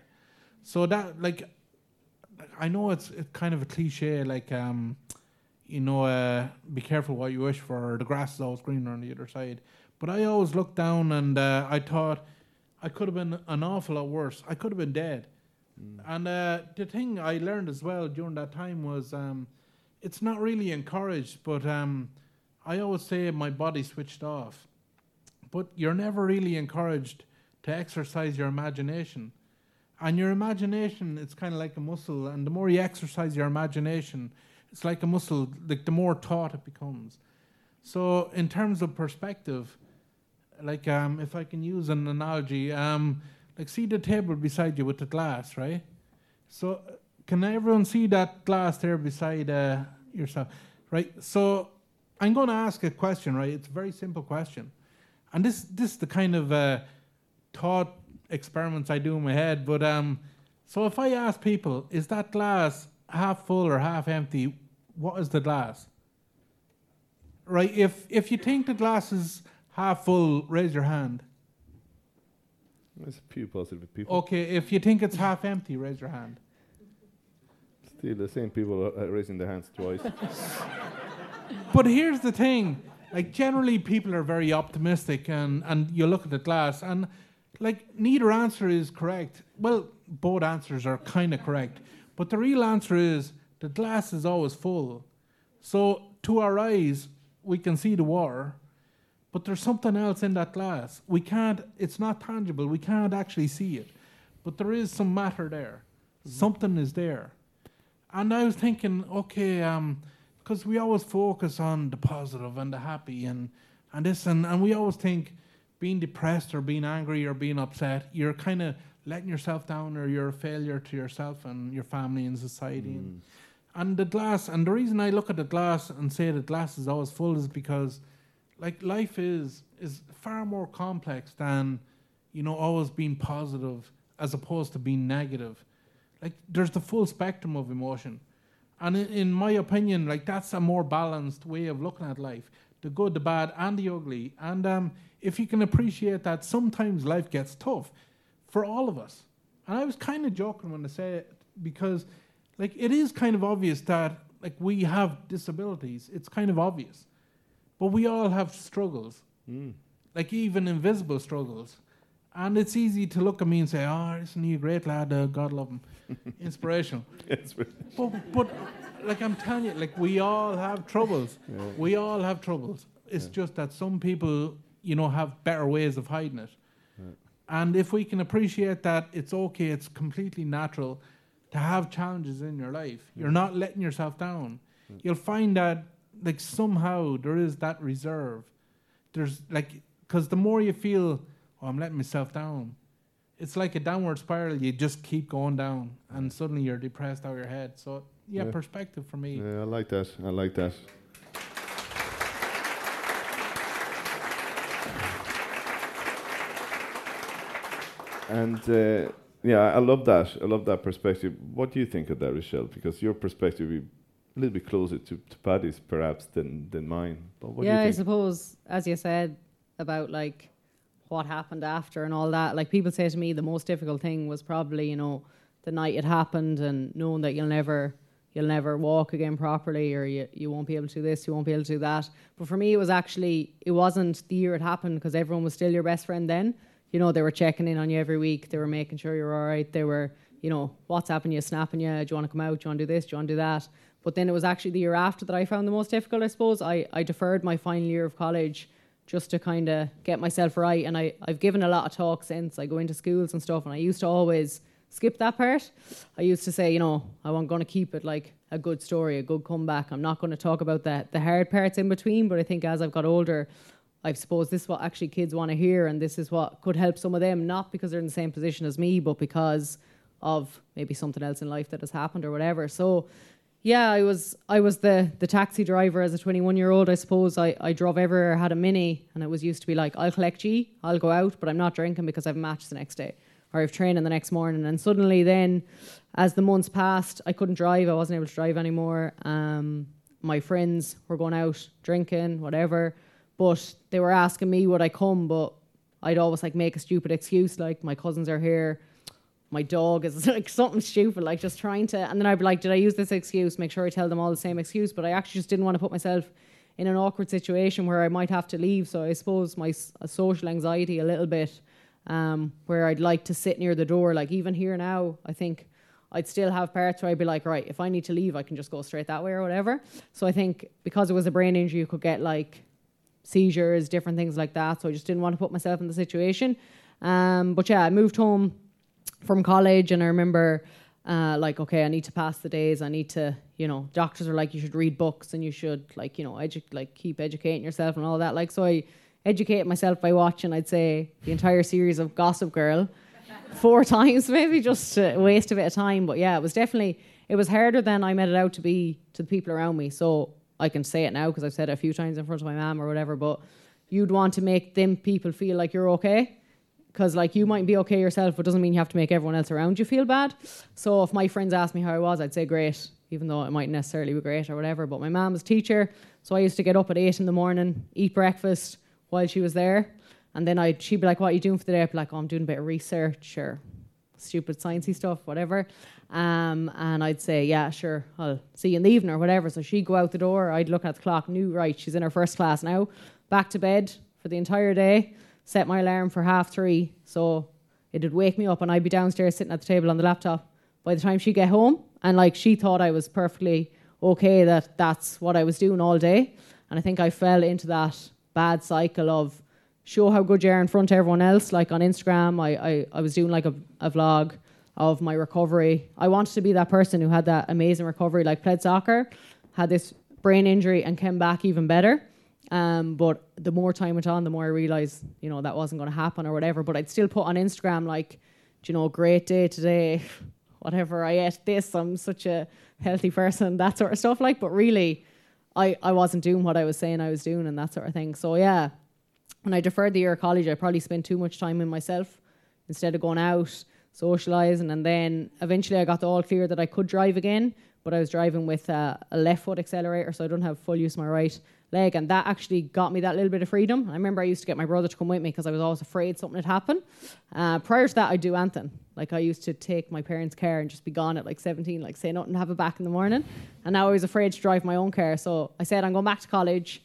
So that like i know it's, it's kind of a cliche like um you know uh, be careful what you wish for the grass is always greener on the other side. But i always looked down and uh, i thought i could have been an awful lot worse. I could have been dead. And uh, the thing I learned as well during that time was um, it's not really encouraged, but um, I always say my body switched off. But you're never really encouraged to exercise your imagination. And your imagination, it's kind of like a muscle, and the more you exercise your imagination, it's like a muscle, like the more taut it becomes. So, in terms of perspective, like um, if I can use an analogy, um, like see the table beside you with the glass, right? So can everyone see that glass there beside uh, yourself, right? So I'm going to ask a question, right? It's a very simple question, and this this is the kind of uh, thought experiments I do in my head. But um, so if I ask people, is that glass half full or half empty? What is the glass? Right. If if you think the glass is half full, raise your hand. There's a few positive people. Okay, if you think it's half empty, raise your hand. Still the same people uh, raising their hands twice. But here's the thing like, generally, people are very optimistic, and, and you look at the glass, and like, neither answer is correct. Well, both answers are kind of correct, but the real answer is the glass is always full. So, to our eyes, we can see the water, but there's something else in that glass. We can't, it's not tangible, we can't actually see it, but there is some matter there. Something is there. And I was thinking, okay, um, because we always focus on the positive and the happy and, and this, and, and we always think being depressed or being angry or being upset, you're kind of letting yourself down or you're a failure to yourself and your family and society. And, and the glass, and the reason I look at the glass and say the glass is always full is because, like, life is is far more complex than, you know, always being positive as opposed to being negative. Like, there's the full spectrum of emotion. And in, my opinion, like that's a more balanced way of looking at life the good, the bad, and the ugly. And um, if you can appreciate that, sometimes life gets tough for all of us. And I was kind of joking when I say it because, like, it is kind of obvious that, like, we have disabilities. It's kind of obvious. But we all have struggles, Mm. like, even invisible struggles. And it's easy to look at me and say, oh, isn't he a great lad? Uh, God love him. Inspirational. But- But, like I'm telling you, like we all have troubles. Yeah. We all have troubles. It's Yeah. just that some people, you know, have better ways of hiding it. Yeah. And if we can appreciate that, it's okay. It's completely natural to have challenges in your life. You're mm. not letting yourself down. Mm. You'll find that like somehow there is that reserve. There's like because the more you feel, oh, I'm letting myself down, it's like a downward spiral. You just keep going down, and suddenly you're depressed out of your head. So yeah, Yeah. perspective for me. Yeah, I like that. I like that. And uh, yeah, I love that. I love that perspective. What do you think of that, Richael? Because your perspective is a little bit closer to, to Paddy's, perhaps, than, than mine. But what yeah, do I you think? suppose, as you said about like what happened after and all that, like people say to me, the most difficult thing was probably, you know, the night it happened and knowing that you'll never you'll never walk again properly or you, you won't be able to do this, you won't be able to do that. But for me, it was actually, it wasn't the year it happened because everyone was still your best friend then. You know, they were checking in on you every week. They were making sure you're all right. They were, you know, WhatsApping you, snapping you. Do you want to come out? Do you want to do this? Do you want to do that? But then it was actually the year after that I found the most difficult, I suppose. I, I deferred my final year of college just to kind of get myself right. And I, I've given a lot of talks since. I go into schools and stuff, and I used to always skip that part. I used to say, you know, I'm going to keep it like a good story, a good comeback. I'm not going to talk about the, the hard parts in between. But I think as I've got older, I suppose this is what actually kids want to hear, and this is what could help some of them, not because they're in the same position as me, but because of maybe something else in life that has happened or whatever. So, yeah, I was I was the the taxi driver as a 21 year old. I suppose I I drove everywhere, had a mini, and it was used to be like I'll collect you, I'll go out, but I'm not drinking because I've a match the next day or I've training the next morning. And suddenly, then as the months passed, I couldn't drive. I wasn't able to drive anymore. Um, my friends were going out drinking, whatever, but they were asking me would I come, but I'd always like make a stupid excuse like my cousins are here my dog is like something stupid, like just trying to. And then I'd be like, did I use this excuse? Make sure I tell them all the same excuse. But I actually just didn't want to put myself in an awkward situation where I might have to leave. So I suppose my social anxiety a little bit, um, where I'd like to sit near the door. Like even here now, I think I'd still have parts where I'd be like, right, if I need to leave, I can just go straight that way or whatever. So I think because it was a brain injury, you could get like seizures, different things like that. So I just didn't want to put myself in the situation. Um, but yeah, I moved home from college and I remember uh, like okay I need to pass the days. I need to you know doctors are like you should read books and you should like you know edu- like keep educating yourself and all that. Like so I educate myself by watching I'd say the entire series of Gossip Girl four times maybe just to waste a bit of time. But yeah it was definitely it was harder than I made it out to be to the people around me. So I can say it now because I've said it a few times in front of my mom or whatever but you'd want to make them people feel like you're okay because like you might be okay yourself, but doesn't mean you have to make everyone else around you feel bad. So if my friends asked me how I was, I'd say great, even though it might necessarily be great or whatever. But my mum was a teacher, so I used to get up at eight in the morning, eat breakfast while she was there, and then I'd she'd be like, "What are you doing for the day?" I'd be like, "Oh, I'm doing a bit of research or stupid sciencey stuff, whatever." Um, and I'd say, "Yeah, sure, I'll see you in the evening or whatever." So she'd go out the door. I'd look at the clock, knew right, she's in her first class now. Back to bed for the entire day set my alarm for half three, so it'd wake me up, and I'd be downstairs sitting at the table on the laptop. By the time she'd get home, and like she thought I was perfectly okay that that's what I was doing all day, and I think I fell into that bad cycle of show how good you are in front of everyone else. Like on Instagram, I I, I was doing like a, a vlog of my recovery. I wanted to be that person who had that amazing recovery, like played soccer, had this brain injury, and came back even better. Um, but the more time went on, the more I realized, you know, that wasn't going to happen or whatever. But I'd still put on Instagram, like, you know, great day today, whatever. I ate this. I'm such a healthy person, that sort of stuff. Like, but really, I, I wasn't doing what I was saying I was doing and that sort of thing. So, yeah, when I deferred the year of college, I probably spent too much time in myself instead of going out, socializing. And then eventually I got the all clear that I could drive again, but I was driving with uh, a left foot accelerator, so I don't have full use of my right leg. And that actually got me that little bit of freedom. I remember I used to get my brother to come with me because I was always afraid something would happen. Uh, prior to that, I'd do anything. Like I used to take my parents' car and just be gone at like 17, like say nothing, have it back in the morning. And now I was afraid to drive my own car. So I said, I'm going back to college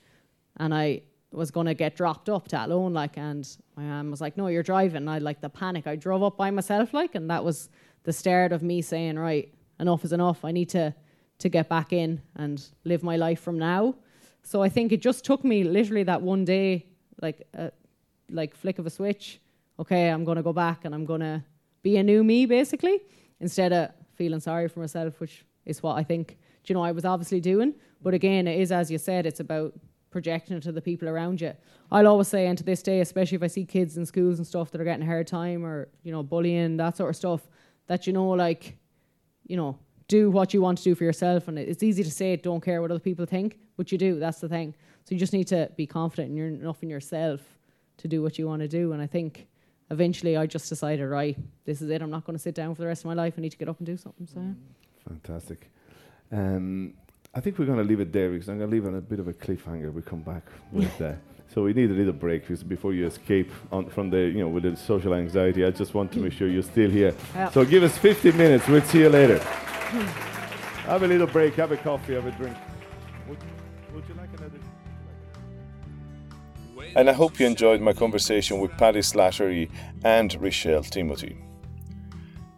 and I was going to get dropped up to Athlone, like, and my mom was like, "No, you're driving." I like the panic. I drove up by myself, like, and that was the start of me saying, "Right, enough is enough. I need to to get back in and live my life from now." So I think it just took me literally that one day, like, uh, like flick of a switch. Okay, I'm to go back and I'm to be a new me, basically, instead of feeling sorry for myself, which is what I think, you know, I was obviously doing. But again, it is, as you said, it's about projecting it to the people around you. I'll always say, and to this day, especially if I see kids in schools and stuff that are getting a hard time or, you know, bullying, that sort of stuff, that, you know, like, you know, do what you want to do for yourself. And it's easy to say, don't care what other people think, but you do. That's the thing. So you just need to be confident in your, enough in yourself to do what you want to do. And I think eventually I just decided, right, this is it. I'm not going to sit down for the rest of my life. I need to get up and do something. So. Fantastic. Um, I think we're going to leave it there because I'm going to leave on a bit of a cliffhanger. We come back with that. So we need a little break because before you escape on, from the, you know, with the social anxiety, I just want to make sure you're still here. So give us 15 minutes. We'll see you later. have a little break. Have a coffee. Have a drink. And I hope you enjoyed my conversation with Paddy Slattery and Richael Timothy.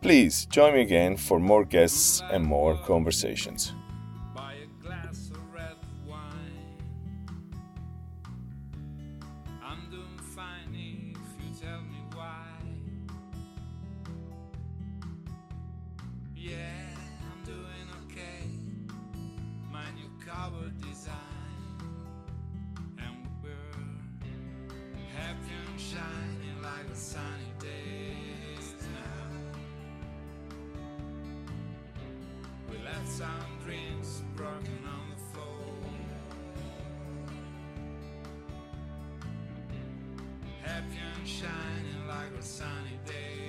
Please join me again for more guests and more conversations. Yeah, I'm doing okay. My new cover design, sunny day now. We left some dreams broken on the floor. Happy and shining like a sunny days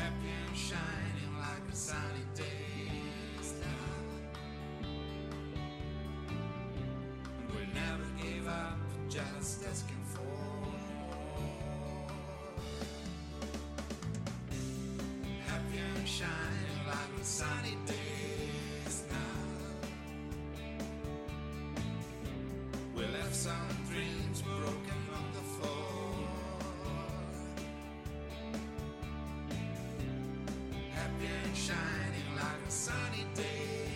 Happy and shining like a sunny days now. We'll never give up, just asking for. Happy and shining like the sunny days now. We left some dreams broken shining like a sunny days